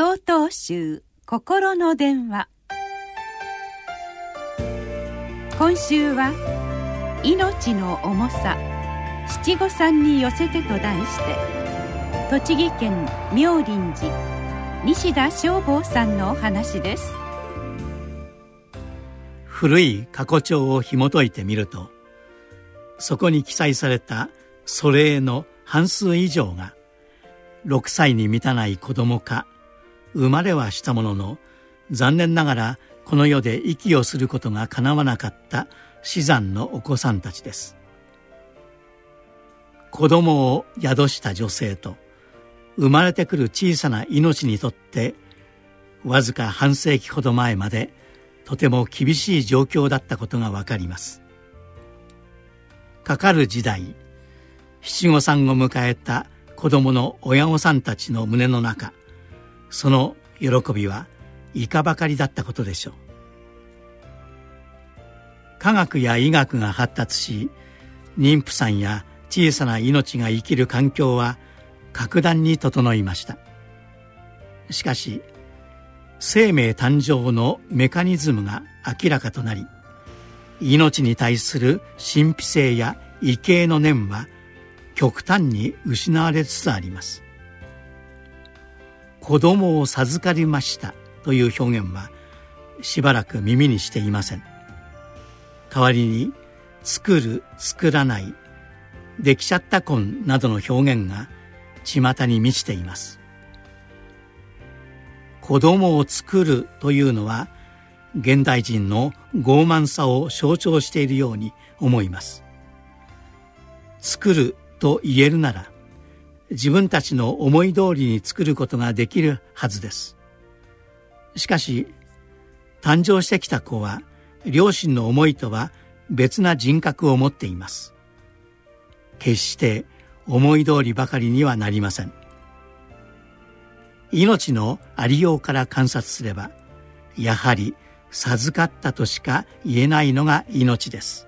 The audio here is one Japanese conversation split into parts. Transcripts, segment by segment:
総統集心の電話。今週は「命の重さ七五三に寄せて」と題して栃木県妙林寺西田正坊さんのお話です。古い過去帳を紐解いてみるとそこに記載された祖霊の半数以上が6歳に満たない子供か生まれはしたものの残念ながらこの世で息をすることがかなわなかった死産のお子さんたちです。子供を宿した女性と生まれてくる小さな命にとってわずか半世紀ほど前までとても厳しい状況だったことがわかります。かかる時代七五三を迎えた子供の親御さんたちの胸の中その喜びはいかばかりだったことでしょう。科学や医学が発達し妊婦さんや小さな命が生きる環境は格段に整いました。しかし生命誕生のメカニズムが明らかとなり命に対する神秘性や畏敬の念は極端に失われつつあります。子供を授かりました。という表現はしばらく耳にしていません。代わりに作る作らないできちゃった婚などの表現が巷に満ちています。子供を作るというのは現代人の傲慢さを象徴しているように思います。作ると言えるなら自分たちの思い通りに作ることができるはずです。しかし誕生してきた子は両親の思いとは別な人格を持っています。決して思い通りばかりにはなりません。命のありようから観察すればやはり授かったとしか言えないのが命です。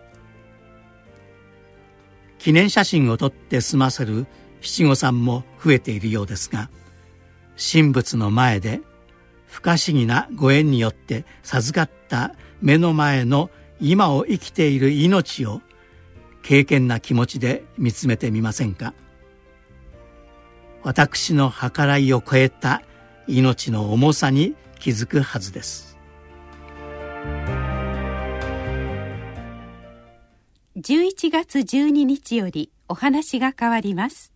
記念写真を撮って済ませる七五三も増えているようですが神仏の前で不可思議なご縁によって授かった目の前の今を生きている命を敬虔な気持ちで見つめてみませんか？私の計らいを超えた命の重さに気づくはずです。11月12日よりお話が変わります。